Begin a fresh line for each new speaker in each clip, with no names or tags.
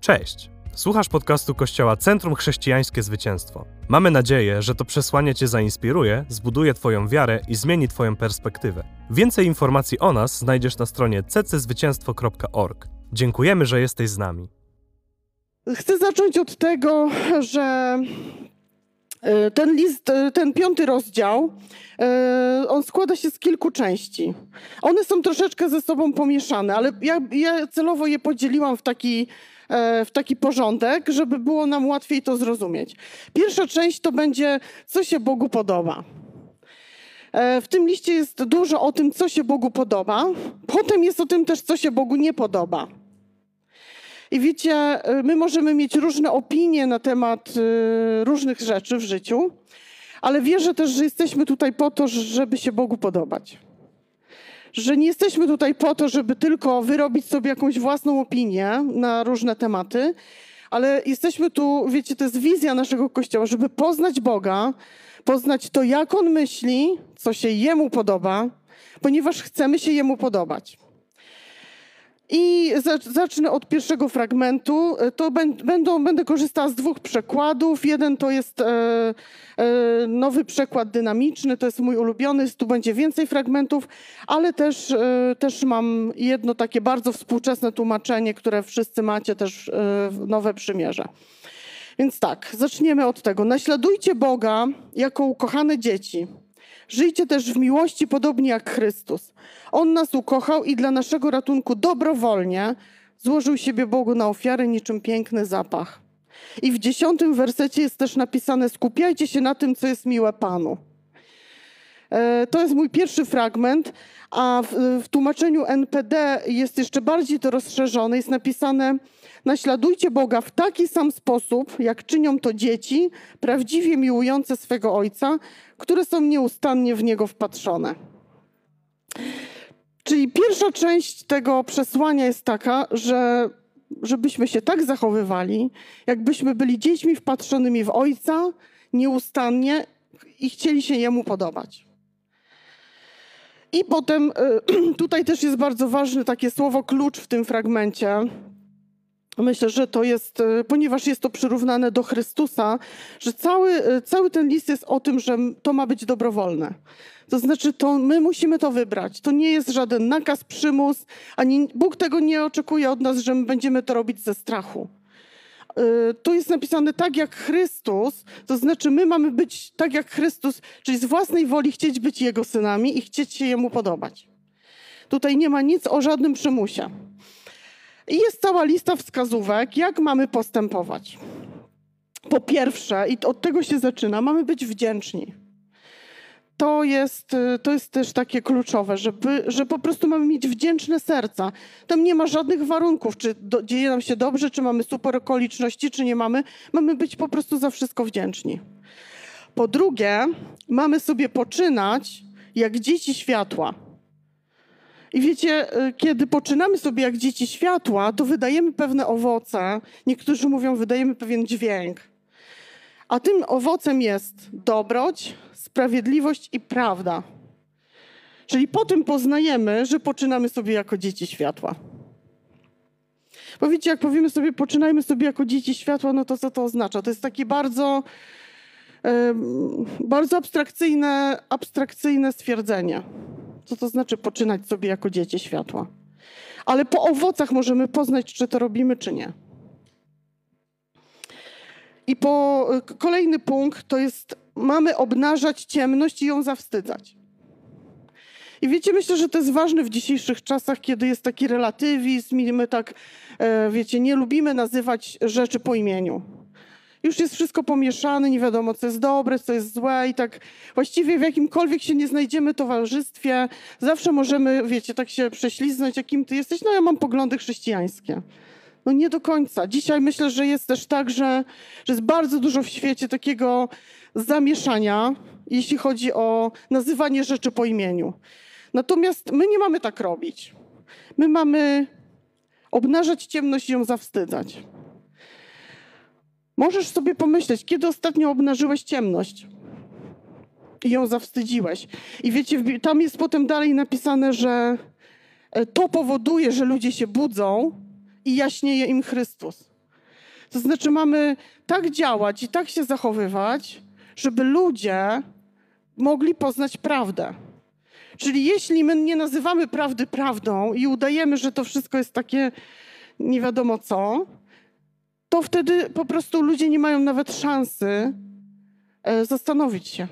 Cześć! Słuchasz podcastu Kościoła Centrum Chrześcijańskie Zwycięstwo. Mamy nadzieję, że to przesłanie Cię zainspiruje, zbuduje Twoją wiarę i zmieni Twoją perspektywę. Więcej informacji o nas znajdziesz na stronie cczwycięstwo.org. Dziękujemy, że jesteś z nami.
Chcę zacząć od tego, że e, ten list, e, ten piąty rozdział, e, on składa się z kilku części. One są troszeczkę ze sobą pomieszane, ale ja, ja celowo je podzieliłam w taki, w taki porządek, żeby było nam łatwiej to zrozumieć. Pierwsza część to będzie, co się Bogu podoba. W tym liście jest dużo o tym, co się Bogu podoba. Potem jest o tym też, co się Bogu nie podoba. I wiecie, y, my możemy mieć różne opinie na temat różnych rzeczy w życiu, ale wierzę też, że jesteśmy tutaj po to, żeby się Bogu podobać. Że nie jesteśmy tutaj po to, żeby tylko wyrobić sobie jakąś własną opinię na różne tematy, ale jesteśmy tu, wiecie, to jest wizja naszego Kościoła, żeby poznać Boga, poznać to, jak On myśli, co się Jemu podoba, ponieważ chcemy się Jemu podobać. I zacznę od pierwszego fragmentu. To będą, będę korzystała z dwóch przekładów. Jeden to jest e, e, nowy przekład dynamiczny, to jest mój ulubiony, tu będzie więcej fragmentów, ale też, e, też mam jedno takie bardzo współczesne tłumaczenie, które wszyscy macie też Nowe Przymierze. Więc tak, zaczniemy od tego. Naśladujcie Boga jako ukochane dzieci. Żyjcie też w miłości podobnie jak Chrystus. On nas ukochał i dla naszego ratunku dobrowolnie złożył siebie Bogu na ofiarę niczym piękny zapach. I w dziesiątym wersecie jest też napisane: Skupiajcie się na tym, co jest miłe Panu. E, to jest mój pierwszy fragment, a w, w tłumaczeniu NPD jest jeszcze bardziej to rozszerzone. Jest napisane: Naśladujcie Boga w taki sam sposób, jak czynią to dzieci, prawdziwie miłujące swego Ojca, które są nieustannie w Niego wpatrzone. Czyli pierwsza część tego przesłania jest taka, że żebyśmy się tak zachowywali, jakbyśmy byli dziećmi wpatrzonymi w Ojca nieustannie i chcieli się Jemu podobać. I potem y, tutaj też jest bardzo ważne takie słowo klucz w tym fragmencie, Myślę, że to jest, e, ponieważ jest to przyrównane do Chrystusa, że cały, e, cały ten list jest o tym, że to ma być dobrowolne. To znaczy, to my musimy to wybrać. To nie jest żaden nakaz, przymus, ani Bóg tego nie oczekuje od nas, że my będziemy to robić ze strachu. E, tu jest napisane tak jak Chrystus, to znaczy my mamy być tak jak Chrystus, czyli z własnej woli chcieć być Jego synami i chcieć się Jemu podobać. Tutaj nie ma nic o żadnym przymusie. I jest cała lista wskazówek, jak mamy postępować. Po pierwsze, i od tego się zaczyna, mamy być wdzięczni. To jest, to jest też takie kluczowe, żeby, że po prostu mamy mieć wdzięczne serca. Tam nie ma żadnych warunków, czy do, dzieje nam się dobrze, czy mamy super okoliczności, czy nie mamy. Mamy być po prostu za wszystko wdzięczni. Po drugie, mamy sobie poczynać jak dzieci światła. I wiecie, y, kiedy poczynamy sobie jak dzieci światła, to wydajemy pewne owoce. Niektórzy mówią, wydajemy pewien dźwięk. A tym owocem jest dobroć, sprawiedliwość i prawda. Czyli po tym poznajemy, że poczynamy sobie jako dzieci światła. Bo wiecie, jak powiemy sobie, poczynajmy sobie jako dzieci światła, no to co to oznacza? To jest takie bardzo, bardzo abstrakcyjne, abstrakcyjne stwierdzenie. Co to znaczy poczynać sobie jako dzieci światła? Ale po owocach możemy poznać, czy to robimy, czy nie. I po kolejny punkt to jest, mamy obnażać ciemność i ją zawstydzać. I wiecie, myślę, że to jest ważne w dzisiejszych czasach, kiedy jest taki relatywizm i my tak, e, wiecie, nie lubimy nazywać rzeczy po imieniu już jest wszystko pomieszane, nie wiadomo, co jest dobre, co jest złe i tak właściwie w jakimkolwiek się nie znajdziemy towarzystwie, zawsze możemy, wiecie, tak się prześliznąć, jakim ty jesteś. No ja mam poglądy chrześcijańskie. No nie do końca. Dzisiaj myślę, że jest też tak, że, że jest bardzo dużo w świecie takiego zamieszania, jeśli chodzi o nazywanie rzeczy po imieniu. Natomiast my nie mamy tak robić. My mamy obnażać ciemność i ją zawstydzać. Możesz sobie pomyśleć, kiedy ostatnio obnażyłeś ciemność i ją zawstydziłeś. I wiecie, tam jest potem dalej napisane, że e, to powoduje, że ludzie się budzą i jaśnieje im Chrystus. To znaczy mamy tak działać i tak się zachowywać, żeby ludzie mogli poznać prawdę. Czyli jeśli my nie nazywamy prawdy prawdą i udajemy, że to wszystko jest takie nie wiadomo co, to wtedy po prostu ludzie nie mają nawet szansy e, zastanowić się.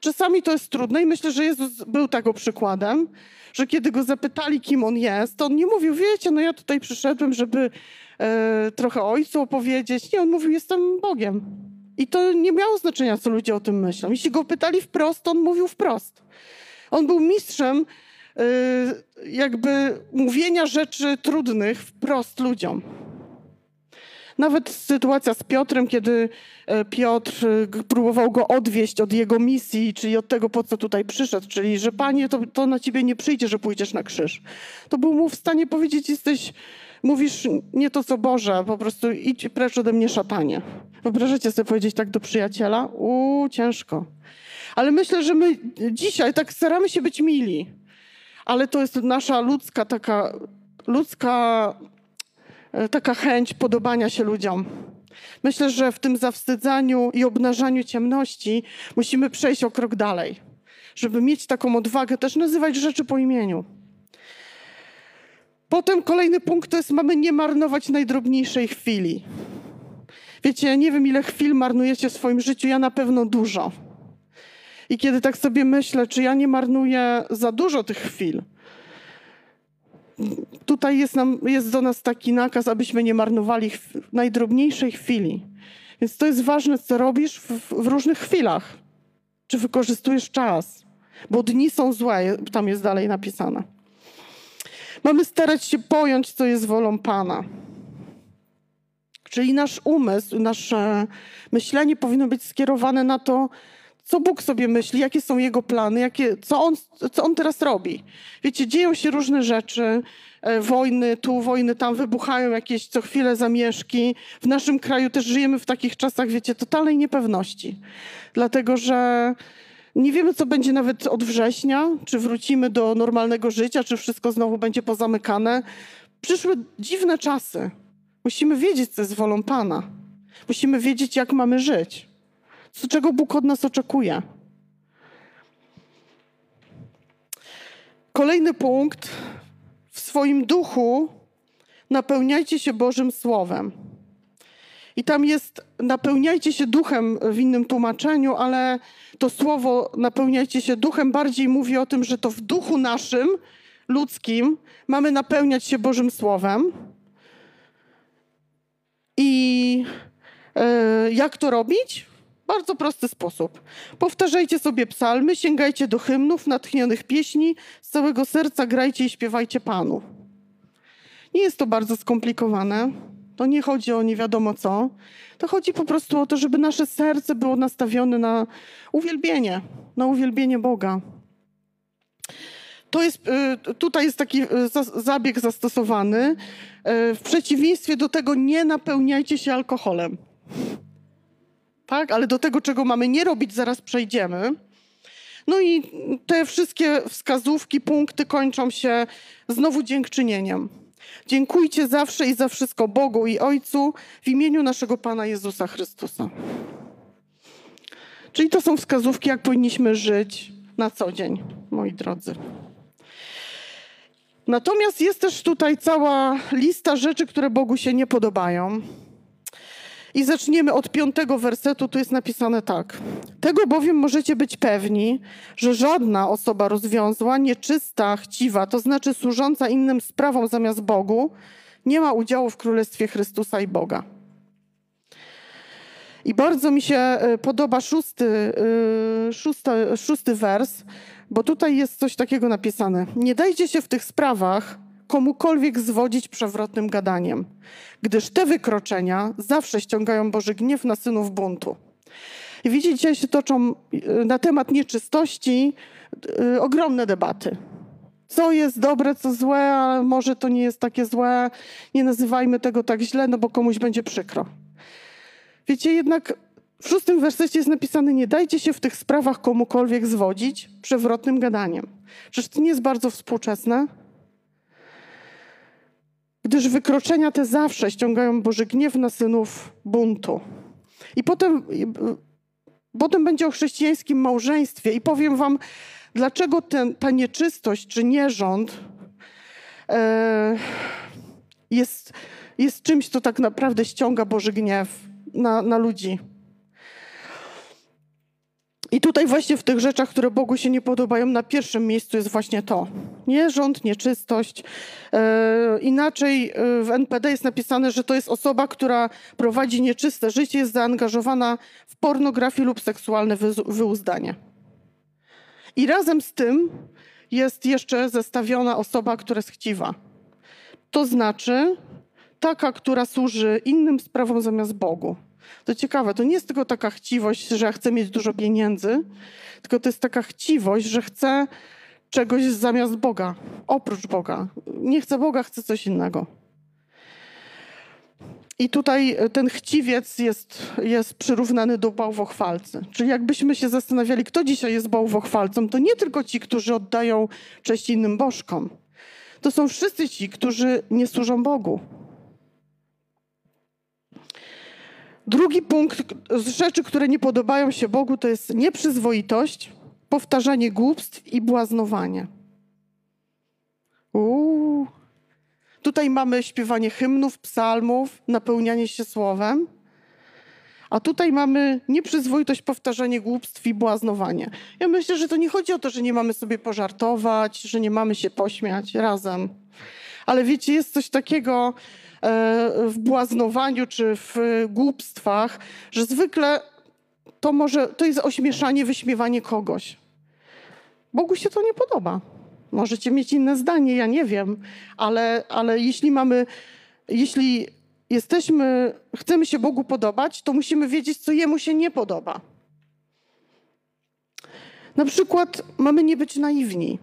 Czasami to jest trudne i myślę, że Jezus był tego przykładem, że kiedy go zapytali, kim on jest, to on nie mówił, wiecie, no ja tutaj przyszedłem, żeby e, trochę ojcu opowiedzieć. Nie, on mówił, jestem Bogiem. I to nie miało znaczenia, co ludzie o tym myślą. Jeśli go pytali wprost, on mówił wprost. On był mistrzem e, jakby mówienia rzeczy trudnych wprost ludziom. Nawet sytuacja z Piotrem, kiedy e, Piotr e, próbował go odwieść od jego misji, czyli od tego, po co tutaj przyszedł, czyli że Panie, to, to na ciebie nie przyjdzie, że pójdziesz na krzyż. To był mu w stanie powiedzieć, jesteś, mówisz nie to, co Boże, po prostu idź precz ode mnie, szatanie. Wyobrażacie sobie powiedzieć tak do przyjaciela? Uuu, ciężko. Ale myślę, że my dzisiaj tak staramy się być mili, ale to jest nasza ludzka taka, ludzka taka chęć podobania się ludziom. Myślę, że w tym zawstydzaniu i obnażaniu ciemności musimy przejść o krok dalej, żeby mieć taką odwagę też nazywać rzeczy po imieniu. Potem kolejny punkt to jest, mamy nie marnować najdrobniejszej chwili. Wiecie, nie wiem ile chwil marnujecie w swoim życiu, ja na pewno dużo. I kiedy tak sobie myślę, czy ja nie marnuję za dużo tych chwil, tutaj jest, nam, jest do nas taki nakaz, abyśmy nie marnowali najdrobniejszej chwili. Więc to jest ważne, co robisz w, w różnych chwilach. Czy wykorzystujesz czas? Bo dni są złe, tam jest dalej napisane. Mamy starać się pojąć, co jest wolą Pana. Czyli nasz umysł, nasze myślenie powinno być skierowane na to, co Bóg sobie myśli, jakie są Jego plany, jakie, co, on, co On teraz robi. Wiecie, dzieją się różne rzeczy, e, wojny tu, wojny tam, wybuchają jakieś co chwilę zamieszki. W naszym kraju też żyjemy w takich czasach, wiecie, totalnej niepewności. Dlatego, że nie wiemy, co będzie nawet od września, czy wrócimy do normalnego życia, czy wszystko znowu będzie pozamykane. Przyszły dziwne czasy. Musimy wiedzieć, co jest wolą Pana. Musimy wiedzieć, jak mamy żyć z czego Bóg od nas oczekuje. Kolejny punkt. W swoim duchu napełniajcie się Bożym Słowem. I tam jest napełniajcie się duchem w innym tłumaczeniu, ale to słowo napełniajcie się duchem bardziej mówi o tym, że to w duchu naszym, ludzkim, mamy napełniać się Bożym Słowem. I yy, jak to robić? Bardzo prosty sposób. Powtarzajcie sobie psalmy, sięgajcie do hymnów, natchnionych pieśni, z całego serca grajcie i śpiewajcie Panu. Nie jest to bardzo skomplikowane. To nie chodzi o nie wiadomo co. To chodzi po prostu o to, żeby nasze serce było nastawione na uwielbienie, na uwielbienie Boga. To jest, y, tutaj jest taki y, zabieg zastosowany. Y, w przeciwieństwie do tego nie napełniajcie się alkoholem tak? Ale do tego, czego mamy nie robić, zaraz przejdziemy. No i te wszystkie wskazówki, punkty kończą się znowu dziękczynieniem. Dziękujcie zawsze i za wszystko Bogu i Ojcu w imieniu naszego Pana Jezusa Chrystusa. Czyli to są wskazówki, jak powinniśmy żyć na co dzień, moi drodzy. Natomiast jest też tutaj cała lista rzeczy, które Bogu się nie podobają. I zaczniemy od piątego wersetu, tu jest napisane tak. Tego bowiem możecie być pewni, że żadna osoba rozwiązła, nieczysta, chciwa, to znaczy służąca innym sprawom zamiast Bogu, nie ma udziału w Królestwie Chrystusa i Boga. I bardzo mi się e, podoba szósty, e, szósty, szósty wers, bo tutaj jest coś takiego napisane. Nie dajcie się w tych sprawach komukolwiek zwodzić przewrotnym gadaniem, gdyż te wykroczenia zawsze ściągają Boży gniew na synów buntu. I widzicie, dzisiaj się toczą y, na temat nieczystości yy, ogromne debaty. Co jest dobre, co złe, a może to nie jest takie złe, nie nazywajmy tego tak źle, no bo komuś będzie przykro. Wiecie, jednak w szóstym wersecie jest napisane: Nie dajcie się w tych sprawach komukolwiek zwodzić przewrotnym gadaniem. Czyż to nie jest bardzo współczesne? Gdyż wykroczenia te zawsze ściągają Boży gniew na synów buntu. I potem, potem będzie o chrześcijańskim małżeństwie i powiem wam, dlaczego ten, ta nieczystość czy nierząd e, jest, jest czymś, co tak naprawdę ściąga Boży gniew na, na ludzi. I tutaj właśnie w tych rzeczach, które Bogu się nie podobają, na pierwszym miejscu jest właśnie to. Nierząd, nieczystość. E, inaczej e, w NPD jest napisane, że to jest osoba, która prowadzi nieczyste życie, jest zaangażowana w pornografię lub seksualne wy, wyuzdanie. I razem z tym jest jeszcze zestawiona osoba, która jest chciwa. To znaczy taka, która służy innym sprawom zamiast Bogu. To ciekawe, to nie jest tylko taka chciwość, że chcę mieć dużo pieniędzy, tylko to jest taka chciwość, że chcę czegoś zamiast Boga, oprócz Boga. Nie chcę Boga, chcę coś innego. I tutaj ten chciwiec jest, jest przyrównany do bałwochwalcy. Czyli jakbyśmy się zastanawiali, kto dzisiaj jest bałwochwalcą, to nie tylko ci, którzy oddają cześć innym bożkom. To są wszyscy ci, którzy nie służą Bogu. Drugi punkt z rzeczy, które nie podobają się Bogu, to jest nieprzyzwoitość, powtarzanie głupstw i błaznowanie. Uuu. Tutaj mamy śpiewanie hymnów, psalmów, napełnianie się słowem. A tutaj mamy nieprzyzwoitość, powtarzanie głupstw i błaznowanie. Ja myślę, że to nie chodzi o to, że nie mamy sobie pożartować, że nie mamy się pośmiać razem. Ale wiecie, jest coś takiego, w błaznowaniu czy w głupstwach, że zwykle to może, to jest ośmieszanie, wyśmiewanie kogoś. Bogu się to nie podoba. Możecie mieć inne zdanie, ja nie wiem, ale, ale jeśli mamy, jeśli jesteśmy, chcemy się Bogu podobać, to musimy wiedzieć, co Jemu się nie podoba. Na przykład mamy nie być naiwni.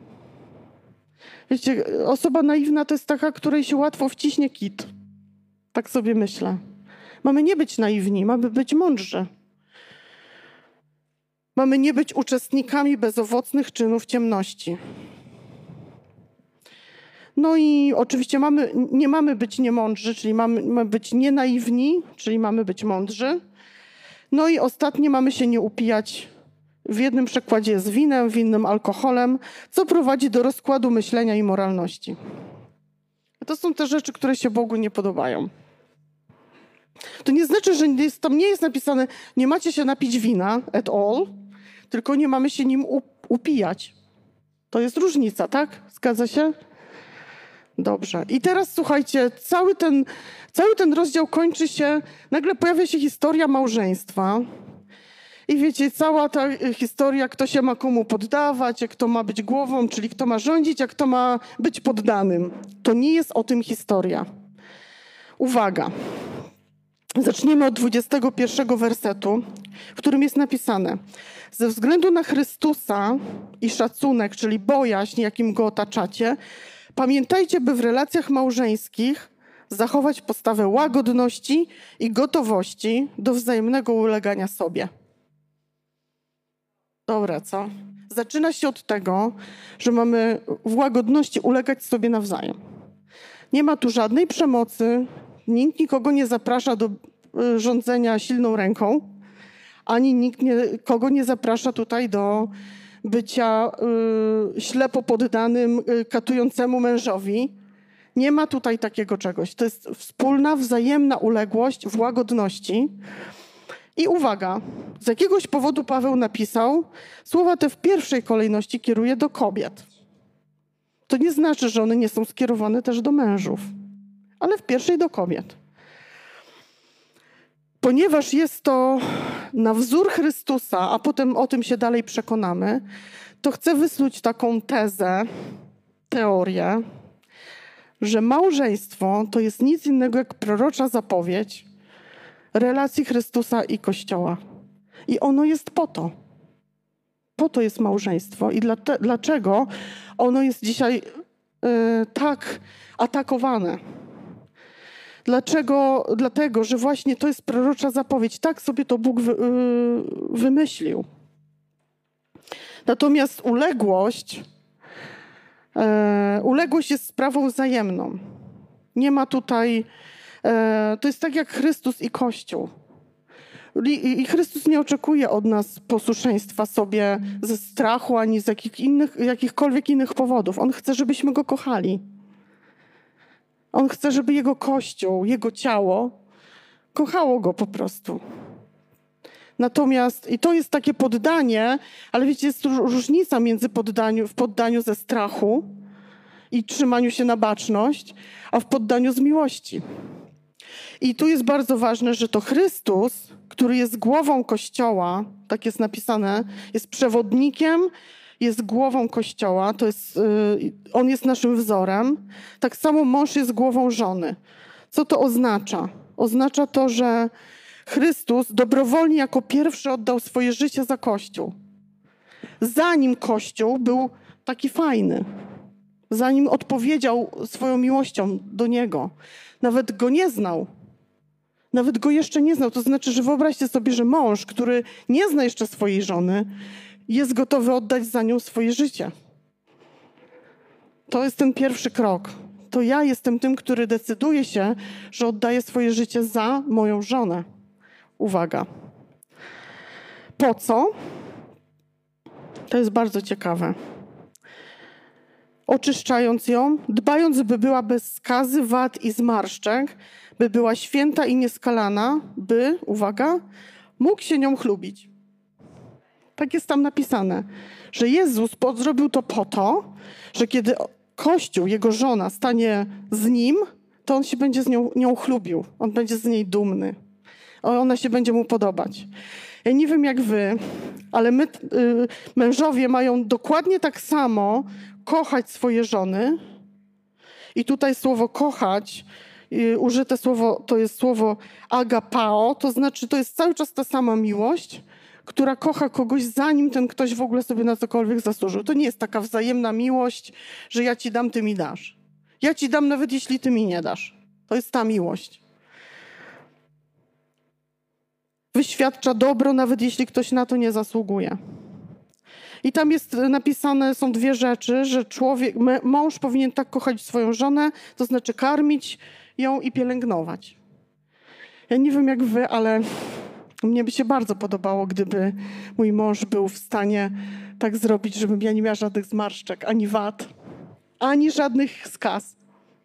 Wiecie, osoba naiwna to jest taka, której się łatwo wciśnie kit. Tak sobie myślę. Mamy nie być naiwni, mamy być mądrzy. Mamy nie być uczestnikami bezowocnych czynów ciemności. No i oczywiście mamy, nie mamy być niemądrzy, czyli mamy, mamy być nienaiwni, czyli mamy być mądrzy. No i ostatnie mamy się nie upijać. W jednym przekładzie jest winem, w innym alkoholem, co prowadzi do rozkładu myślenia i moralności. To są te rzeczy, które się Bogu nie podobają. To nie znaczy, że jest, tam nie jest napisane, nie macie się napić wina at all, tylko nie mamy się nim upijać. To jest różnica, tak? Zgadza się? Dobrze. I teraz słuchajcie, cały ten, cały ten rozdział kończy się, nagle pojawia się historia małżeństwa. I wiecie, cała ta historia, kto się ma komu poddawać, jak kto ma być głową, czyli kto ma rządzić, a kto ma być poddanym. To nie jest o tym historia. Uwaga. Zaczniemy od 21 wersetu, w którym jest napisane: Ze względu na Chrystusa i szacunek, czyli bojaźń, jakim go otaczacie, pamiętajcie, by w relacjach małżeńskich zachować postawę łagodności i gotowości do wzajemnego ulegania sobie. Dobra, co? Zaczyna się od tego, że mamy w łagodności ulegać sobie nawzajem. Nie ma tu żadnej przemocy, Nikt nikogo nie zaprasza do y, rządzenia silną ręką, ani nikt nie, kogo nie zaprasza tutaj do bycia y, ślepo poddanym y, katującemu mężowi. Nie ma tutaj takiego czegoś. To jest wspólna, wzajemna uległość w łagodności. I uwaga, z jakiegoś powodu Paweł napisał, słowa te w pierwszej kolejności kieruje do kobiet. To nie znaczy, że one nie są skierowane też do mężów ale w pierwszej do kobiet. Ponieważ jest to na wzór Chrystusa, a potem o tym się dalej przekonamy, to chcę wysnuć taką tezę, teorię, że małżeństwo to jest nic innego jak prorocza zapowiedź relacji Chrystusa i Kościoła. I ono jest po to. Po to jest małżeństwo. I dlaczego ono jest dzisiaj y, tak atakowane? Dlaczego? Dlatego, że właśnie to jest prorocza zapowiedź. Tak sobie to Bóg wy, yy, wymyślił. Natomiast uległość, yy, uległość jest sprawą wzajemną. Nie ma tutaj. E, to jest tak jak Chrystus i Kościół. I Chrystus nie oczekuje od nas posłuszeństwa sobie ze strachu ani z jakich innych, jakichkolwiek innych powodów. On chce, żebyśmy go kochali. On chce, żeby jego kościół, jego ciało kochało go po prostu. Natomiast, i to jest takie poddanie, ale wiecie, jest różnica między poddaniu, w poddaniu ze strachu i trzymaniu się na baczność, a w poddaniu z miłości. I tu jest bardzo ważne, że to Chrystus, który jest głową Kościoła, tak jest napisane, jest przewodnikiem, jest głową Kościoła, to jest, y, on jest naszym wzorem. Tak samo mąż jest głową żony. Co to oznacza? Oznacza to, że Chrystus dobrowolnie jako pierwszy oddał swoje życie za Kościół. Zanim Kościół był taki fajny, zanim odpowiedział swoją miłością do Niego, nawet go nie znał. Nawet go jeszcze nie znał. To znaczy, że wyobraźcie sobie, że mąż, który nie zna jeszcze swojej żony, jest gotowy oddać za nią swoje życie. To jest ten pierwszy krok. To ja jestem tym, który decyduje się, że oddaje swoje życie za moją żonę. Uwaga. Po co? To jest bardzo ciekawe. Oczyszczając ją, dbając, by była bez skazy, wad i zmarszczek, by była święta i nieskalana, by, uwaga, mógł się nią chlubić. Tak jest tam napisane, że Jezus zrobił to po to, że kiedy Kościół, jego żona stanie z nim, to on się będzie z nią, nią chlubił. On będzie z niej dumny. Ona się będzie mu podobać. Ja nie wiem jak wy, ale my, y, mężowie mają dokładnie tak samo kochać swoje żony. I tutaj słowo kochać, y, użyte słowo to jest słowo agapao, to znaczy to jest cały czas ta sama miłość, która kocha kogoś, zanim ten ktoś w ogóle sobie na cokolwiek zasłużył. To nie jest taka wzajemna miłość, że ja ci dam, ty mi dasz. Ja ci dam nawet jeśli ty mi nie dasz. To jest ta miłość. Wyświadcza dobro, nawet jeśli ktoś na to nie zasługuje. I tam jest napisane, są dwie rzeczy, że człowiek, mąż powinien tak kochać swoją żonę, to znaczy karmić ją i pielęgnować. Ja nie wiem jak wy, ale mnie by się bardzo podobało, gdyby mój mąż był w stanie tak zrobić, żebym ja nie miała żadnych zmarszczek, ani wad, ani żadnych skaz.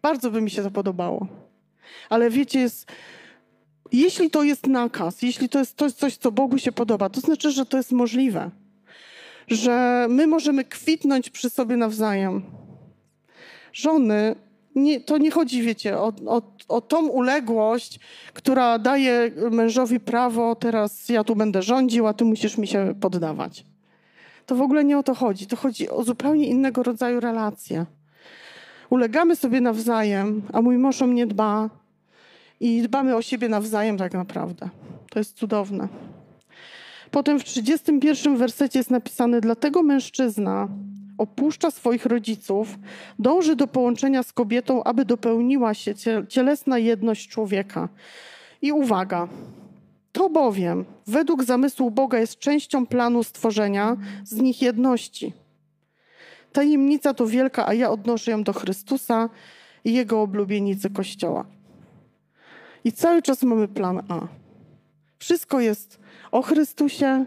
Bardzo by mi się to podobało. Ale wiecie, jest, jeśli to jest nakaz, jeśli to jest coś, coś, co Bogu się podoba, to znaczy, że to jest możliwe. Że my możemy kwitnąć przy sobie nawzajem. Żony nie, to nie chodzi, wiecie, o, o, o tą uległość, która daje mężowi prawo, teraz ja tu będę rządził, a ty musisz mi się poddawać. To w ogóle nie o to chodzi. To chodzi o zupełnie innego rodzaju relacje. Ulegamy sobie nawzajem, a mój mąż o mnie dba i dbamy o siebie nawzajem tak naprawdę. To jest cudowne. Potem w 31 wersecie jest napisane: Dlatego mężczyzna, opuszcza swoich rodziców, dąży do połączenia z kobietą, aby dopełniła się cielesna jedność człowieka. I uwaga, to bowiem według zamysłu Boga jest częścią planu stworzenia z nich jedności. Tajemnica to wielka, a ja odnoszę ją do Chrystusa i Jego oblubienicy Kościoła. I cały czas mamy plan A. Wszystko jest o Chrystusie,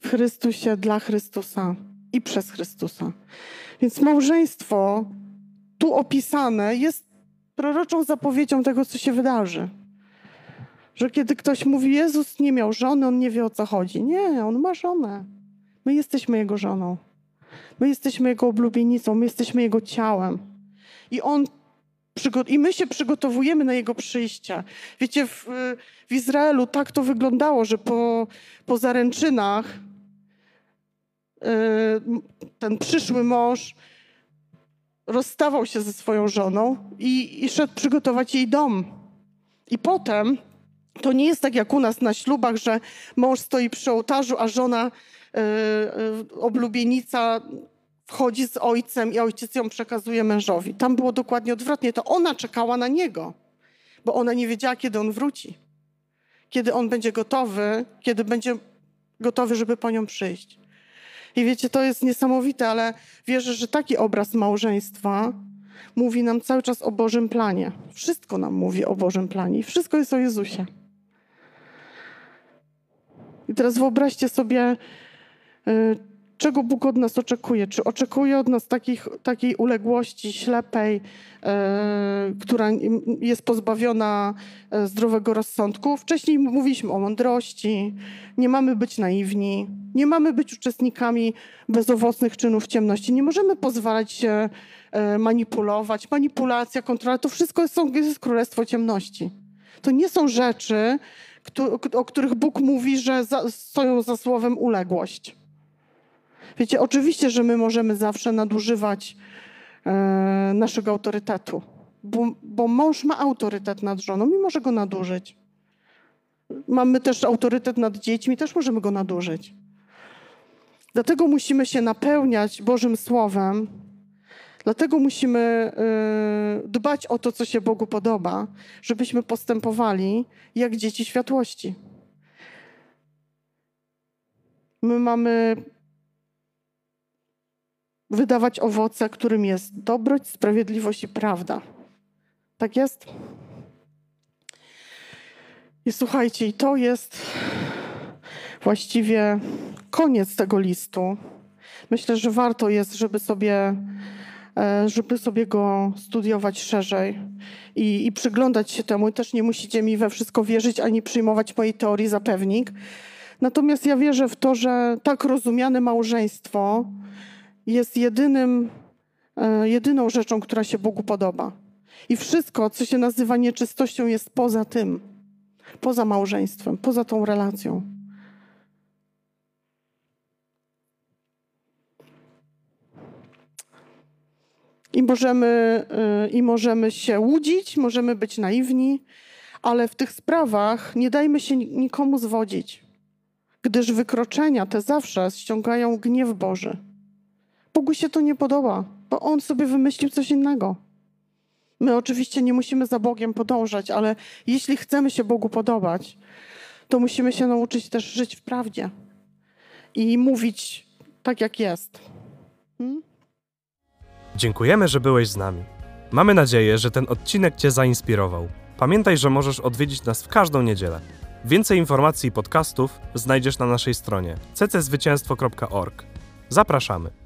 w Chrystusie, dla Chrystusa i przez Chrystusa. Więc małżeństwo tu opisane jest proroczą zapowiedzią tego, co się wydarzy. Że kiedy ktoś mówi, Jezus nie miał żony, on nie wie o co chodzi. Nie, on ma żonę. My jesteśmy jego żoną. My jesteśmy jego oblubienicą, my jesteśmy jego ciałem. I on i my się przygotowujemy na jego przyjście. Wiecie, w, w Izraelu tak to wyglądało, że po, po zaręczynach ten przyszły mąż rozstawał się ze swoją żoną i, i szedł przygotować jej dom. I potem to nie jest tak jak u nas na ślubach, że mąż stoi przy ołtarzu, a żona, yy, yy, oblubienica wchodzi z ojcem i ojciec ją przekazuje mężowi. Tam było dokładnie odwrotnie. To ona czekała na niego, bo ona nie wiedziała, kiedy on wróci. Kiedy on będzie gotowy, kiedy będzie gotowy, żeby po nią przyjść. I wiecie, to jest niesamowite, ale wierzę, że taki obraz małżeństwa mówi nam cały czas o Bożym planie. Wszystko nam mówi o Bożym planie wszystko jest o Jezusie. I teraz wyobraźcie sobie, y, czego Bóg od nas oczekuje. Czy oczekuje od nas takich, takiej uległości ślepej, e, która jest pozbawiona e, zdrowego rozsądku? Wcześniej mówiliśmy o mądrości, nie mamy być naiwni, nie mamy być uczestnikami bezowocnych czynów ciemności, nie możemy pozwalać się e, manipulować. Manipulacja, kontrola, to wszystko jest, jest królestwo ciemności. To nie są rzeczy, o których Bóg mówi, że za, stoją za słowem uległość. Wiecie, oczywiście, że my możemy zawsze nadużywać e, naszego autorytetu, bo, bo mąż ma autorytet nad żoną i może go nadużyć. Mamy też autorytet nad dziećmi, też możemy go nadużyć. Dlatego musimy się napełniać Bożym Słowem, dlatego musimy y, dbać o to, co się Bogu podoba, żebyśmy postępowali jak dzieci światłości. My mamy wydawać owoce, którym jest dobroć, sprawiedliwość i prawda. Tak jest? I słuchajcie, i to jest właściwie koniec tego listu. Myślę, że warto jest, żeby sobie, e, żeby sobie go studiować szerzej i, i przyglądać się temu. Też nie musicie mi we wszystko wierzyć ani przyjmować mojej teorii za pewnik. Natomiast ja wierzę w to, że tak rozumiane małżeństwo jest jedynym, e, jedyną rzeczą, która się Bogu podoba. I wszystko, co się nazywa nieczystością, jest poza tym, poza małżeństwem, poza tą relacją. I możemy, e, I możemy się łudzić, możemy być naiwni, ale w tych sprawach nie dajmy się nikomu zwodzić, gdyż wykroczenia te zawsze ściągają gniew Boży. Bogu się to nie podoba, bo On sobie wymyślił coś innego. My oczywiście nie musimy za Bogiem podążać, ale jeśli chcemy się Bogu podobać, to musimy się nauczyć też żyć w prawdzie i mówić tak, jak jest. Hmm?
Dziękujemy, że byłeś z nami. Mamy nadzieję, że ten odcinek Cię zainspirował. Pamiętaj, że możesz odwiedzić nas w każdą niedzielę. Więcej informacji i podcastów znajdziesz na naszej stronie cczwycięstwo.org. Zapraszamy.